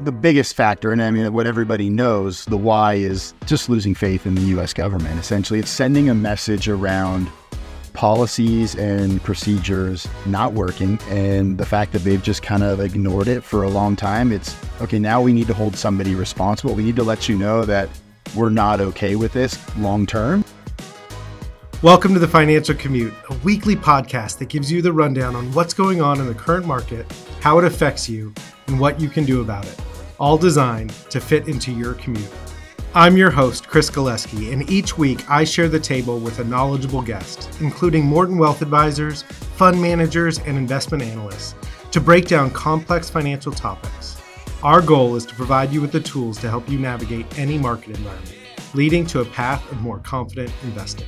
the biggest factor, and I mean, what everybody knows, the why is just losing faith in the US government. Essentially, it's sending a message around policies and procedures not working and the fact that they've just kind of ignored it for a long time. It's okay, now we need to hold somebody responsible. We need to let you know that we're not okay with this long term. Welcome to the Financial Commute, a weekly podcast that gives you the rundown on what's going on in the current market, how it affects you, and what you can do about it all designed to fit into your commute. I'm your host, Chris Galeski, and each week I share the table with a knowledgeable guest, including Morton Wealth Advisors, fund managers, and investment analysts, to break down complex financial topics. Our goal is to provide you with the tools to help you navigate any market environment, leading to a path of more confident investing.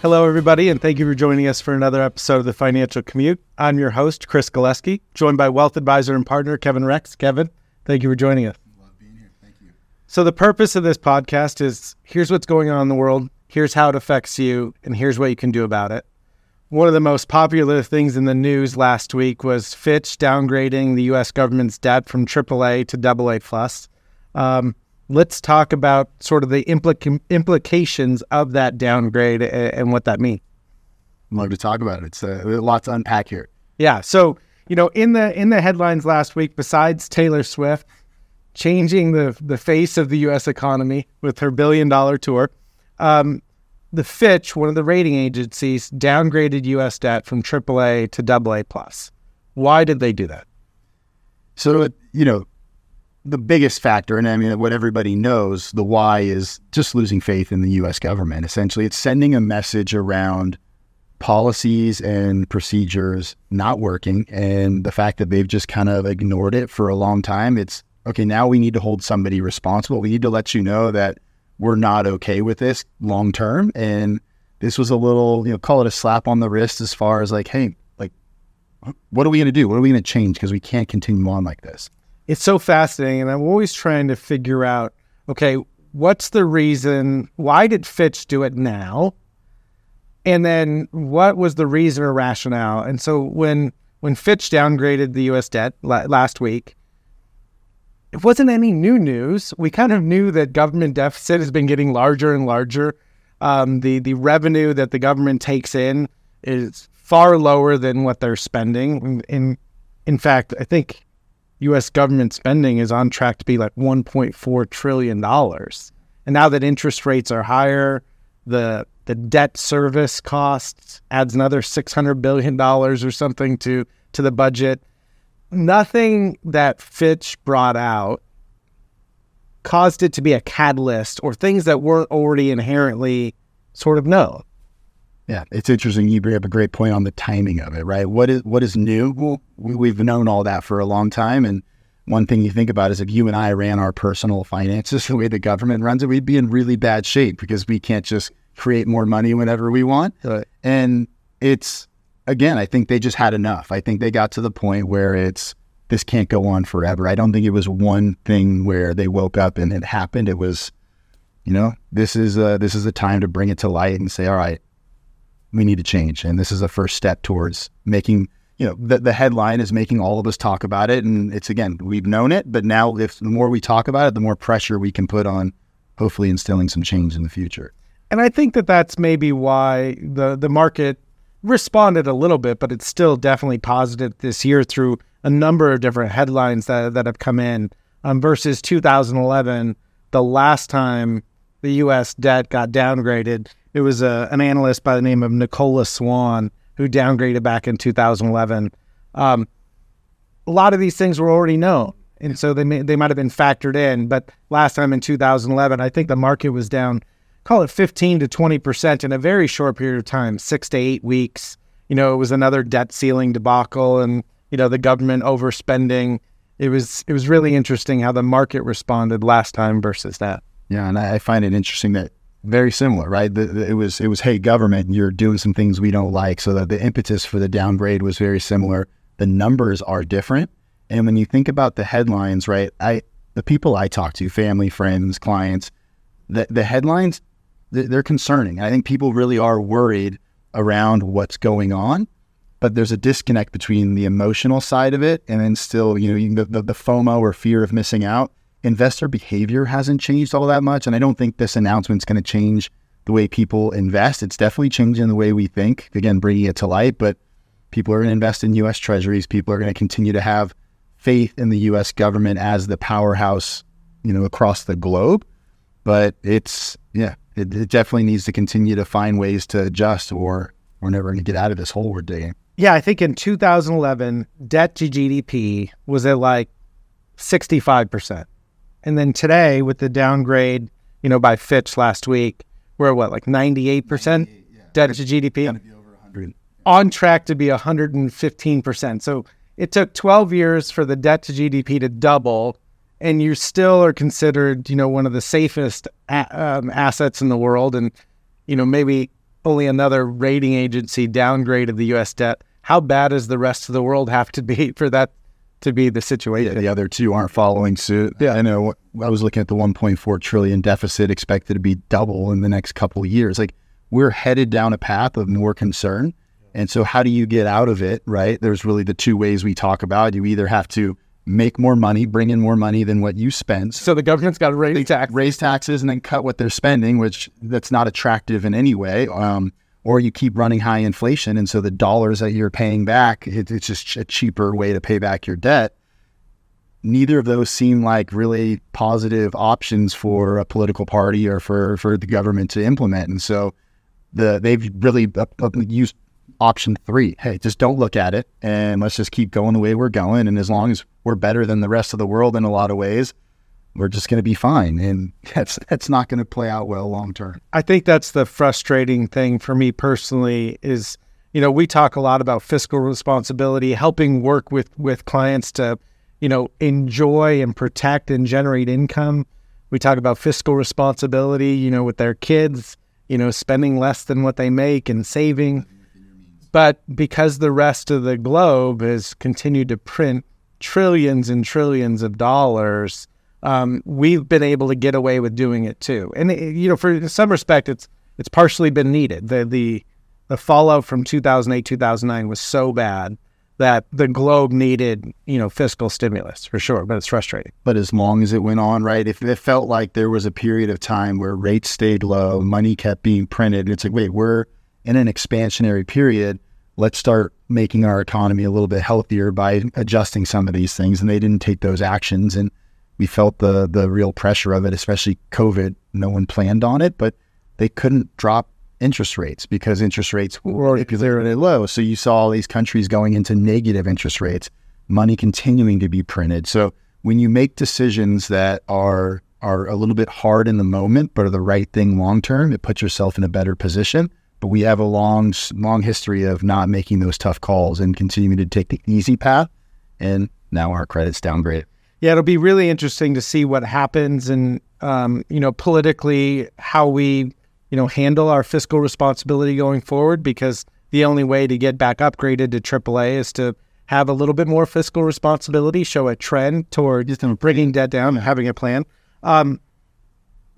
Hello, everybody, and thank you for joining us for another episode of the Financial Commute. I'm your host, Chris Galeski, joined by wealth advisor and partner Kevin Rex. Kevin, thank you for joining us. Love being here. Thank you. So, the purpose of this podcast is here's what's going on in the world, here's how it affects you, and here's what you can do about it. One of the most popular things in the news last week was Fitch downgrading the U.S. government's debt from AAA to AA plus. Um, let's talk about sort of the implica- implications of that downgrade and, and what that means. I'd love to talk about it. It's uh, a lot to unpack here. Yeah. So you know, in the in the headlines last week, besides Taylor Swift changing the the face of the U.S. economy with her billion dollar tour, um, the Fitch, one of the rating agencies, downgraded U.S. debt from AAA to AA plus. Why did they do that? So you know, the biggest factor, and I mean, what everybody knows, the why is just losing faith in the US government. Essentially, it's sending a message around policies and procedures not working and the fact that they've just kind of ignored it for a long time. It's okay, now we need to hold somebody responsible. We need to let you know that we're not okay with this long term. And this was a little, you know, call it a slap on the wrist as far as like, hey, like, what are we going to do? What are we going to change? Because we can't continue on like this it's so fascinating. And I'm always trying to figure out okay, what's the reason? Why did Fitch do it now? And then what was the reason or rationale? And so when when Fitch downgraded the U.S. debt la- last week, it wasn't any new news. We kind of knew that government deficit has been getting larger and larger. Um, the the revenue that the government takes in is far lower than what they're spending. In in fact, I think U.S. government spending is on track to be like 1.4 trillion dollars. And now that interest rates are higher, the the debt service costs adds another 600 billion dollars or something to to the budget. Nothing that Fitch brought out caused it to be a catalyst or things that weren't already inherently sort of known. Yeah, it's interesting. You bring up a great point on the timing of it, right? What is what is new? Well, we've known all that for a long time, and one thing you think about is if you and I ran our personal finances the way the government runs it, we'd be in really bad shape because we can't just create more money whenever we want. Right. And it's again, I think they just had enough. I think they got to the point where it's this can't go on forever. I don't think it was one thing where they woke up and it happened. It was, you know, this is a, this is a time to bring it to light and say, all right, we need to change. And this is a first step towards making, you know, the, the headline is making all of us talk about it. And it's again, we've known it, but now if the more we talk about it, the more pressure we can put on hopefully instilling some change in the future. And I think that that's maybe why the, the market responded a little bit, but it's still definitely positive this year through a number of different headlines that, that have come in um, versus 2011, the last time the U.S. debt got downgraded it was a, uh, an analyst by the name of Nikola Swann who downgraded back in 2011. Um, a lot of these things were already known, and so they may, they might have been factored in. But last time in 2011, I think the market was down, call it 15 to 20 percent in a very short period of time, six to eight weeks. You know, it was another debt ceiling debacle, and you know the government overspending. It was it was really interesting how the market responded last time versus that. Yeah, and I find it interesting that very similar, right? The, the, it was it was hey government, you're doing some things we don't like. So that the impetus for the downgrade was very similar. The numbers are different, and when you think about the headlines, right? I the people I talk to, family, friends, clients, the the headlines they're concerning. I think people really are worried around what's going on, but there's a disconnect between the emotional side of it and then still, you know, the, the, the FOMO or fear of missing out. Investor behavior hasn't changed all that much. And I don't think this announcement's going to change the way people invest. It's definitely changing the way we think, again, bringing it to light. But people are going to invest in U.S. treasuries. People are going to continue to have faith in the U.S. government as the powerhouse, you know, across the globe. But it's, yeah, it, it definitely needs to continue to find ways to adjust or we're never going to get out of this hole we're digging. Yeah, I think in 2011, debt to GDP was at like 65%. And then today, with the downgrade, you know, by Fitch last week, we're at what, like 98% debt to GDP? be over 100. On track to be 115%. So it took 12 years for the debt to GDP to double, and you still are considered, you know, one of the safest a- um, assets in the world. And, you know, maybe only another rating agency downgraded the U.S. debt. How bad does the rest of the world have to be for that to be the Yeah, situation? the other two aren't following suit. Yeah. I know. I was looking at the 1.4 trillion deficit expected to be double in the next couple of years. Like we're headed down a path of more concern. And so, how do you get out of it? Right? There's really the two ways we talk about. You either have to make more money, bring in more money than what you spend, So the government's got to raise tax. raise taxes, and then cut what they're spending, which that's not attractive in any way. Um, or you keep running high inflation, and so the dollars that you're paying back, it, it's just a cheaper way to pay back your debt. Neither of those seem like really positive options for a political party or for, for the government to implement. And so the they've really used option three. Hey, just don't look at it, and let's just keep going the way we're going. And as long as we're better than the rest of the world in a lot of ways, we're just going to be fine. And that's that's not going to play out well long term. I think that's the frustrating thing for me personally is, you know, we talk a lot about fiscal responsibility, helping work with with clients to, you know, enjoy and protect and generate income. We talk about fiscal responsibility, you know, with their kids, you know, spending less than what they make and saving. But because the rest of the globe has continued to print trillions and trillions of dollars, um, we've been able to get away with doing it too. And you know, for some respect, it's it's partially been needed. The the the fallout from 2008 2009 was so bad that the globe needed you know fiscal stimulus for sure. But it's frustrating. But as long as it went on, right, if it felt like there was a period of time where rates stayed low, money kept being printed, it's like, wait, we're in an expansionary period. Let's start making our economy a little bit healthier by adjusting some of these things. And they didn't take those actions. And we felt the the real pressure of it, especially COVID. No one planned on it, but they couldn't drop interest rates because interest rates were really low. So you saw all these countries going into negative interest rates, money continuing to be printed. So when you make decisions that are are a little bit hard in the moment, but are the right thing long term, it puts yourself in a better position. But we have a long, long history of not making those tough calls and continuing to take the easy path. And now our credit's downgraded. Yeah, it'll be really interesting to see what happens and um, you know politically how we you know handle our fiscal responsibility going forward because the only way to get back upgraded to AAA is to have a little bit more fiscal responsibility, show a trend toward bringing debt down and having a plan. Um,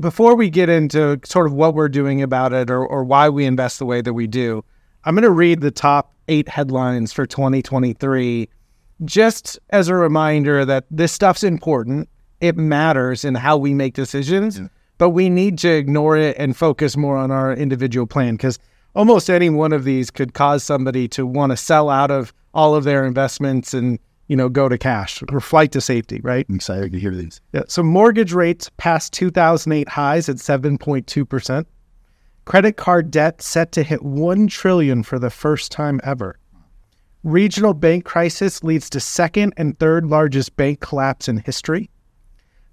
before we get into sort of what we're doing about it or, or why we invest the way that we do, I'm going to read the top eight headlines for 2023 just as a reminder that this stuff's important. It matters in how we make decisions, but we need to ignore it and focus more on our individual plan because almost any one of these could cause somebody to want to sell out of all of their investments and you know go to cash or flight to safety, right? I'm excited to hear these. Yeah. So mortgage rates past 2008 highs at 7.2%. Credit card debt set to hit 1 trillion for the first time ever. Regional bank crisis leads to second and third largest bank collapse in history.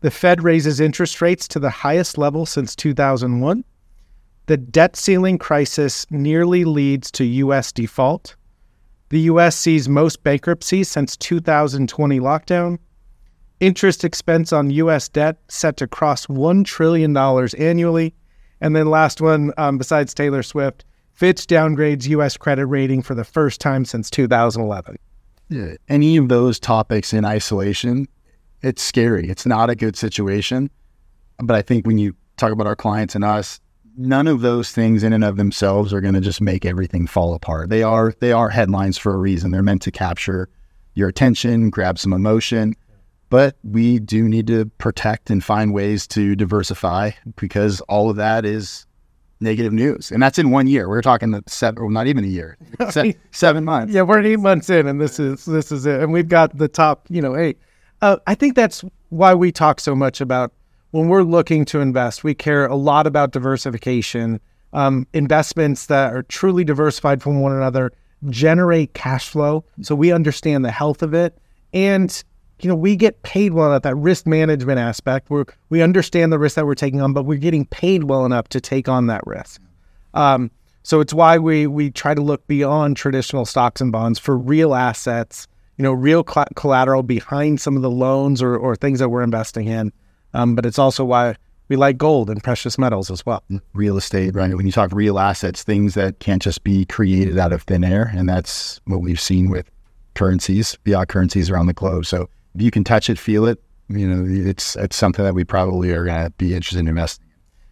The Fed raises interest rates to the highest level since 2001. The debt ceiling crisis nearly leads to US default. The US sees most bankruptcies since 2020 lockdown interest expense on U.S. debt set to cross $1 trillion annually. And then last one, um, besides Taylor Swift, Fitch downgrades U.S. credit rating for the first time since 2011. Yeah. Any of those topics in isolation, it's scary. It's not a good situation. But I think when you talk about our clients and us, none of those things in and of themselves are going to just make everything fall apart. They are they are headlines for a reason. They're meant to capture your attention, grab some emotion. But we do need to protect and find ways to diversify because all of that is negative news. And that's in one year. We're talking the seven, well, not even a year, se- seven months. Yeah, we're eight months in, and this is this is it. And we've got the top, you know, eight. Uh, I think that's why we talk so much about when we're looking to invest. We care a lot about diversification, um, investments that are truly diversified from one another, generate cash flow, so we understand the health of it, and you know we get paid well at that risk management aspect. Where we understand the risk that we're taking on, but we're getting paid well enough to take on that risk. Um, so it's why we we try to look beyond traditional stocks and bonds for real assets, you know, real cl- collateral behind some of the loans or, or things that we're investing in. Um, but it's also why we like gold and precious metals as well. Real estate, right? When you talk real assets, things that can't just be created out of thin air, and that's what we've seen with currencies, fiat currencies around the globe. So you can touch it, feel it, you know, it's it's something that we probably are going to be interested in investing.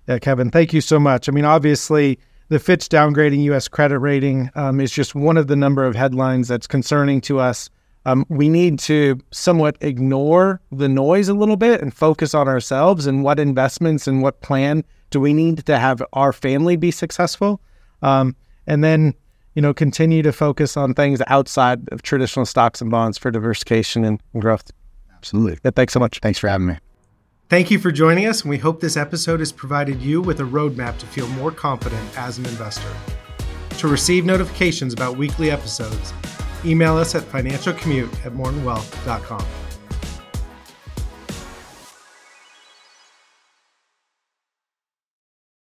Yeah, Kevin, thank you so much. I mean, obviously, the Fitch downgrading U.S. credit rating um, is just one of the number of headlines that's concerning to us. Um, we need to somewhat ignore the noise a little bit and focus on ourselves and what investments and what plan do we need to have our family be successful. Um, and then, you know, continue to focus on things outside of traditional stocks and bonds for diversification and growth. Absolutely. Yeah, thanks so much. Thanks for having me. Thank you for joining us, and we hope this episode has provided you with a roadmap to feel more confident as an investor. To receive notifications about weekly episodes, email us at financialcommute at mortonwealth.com.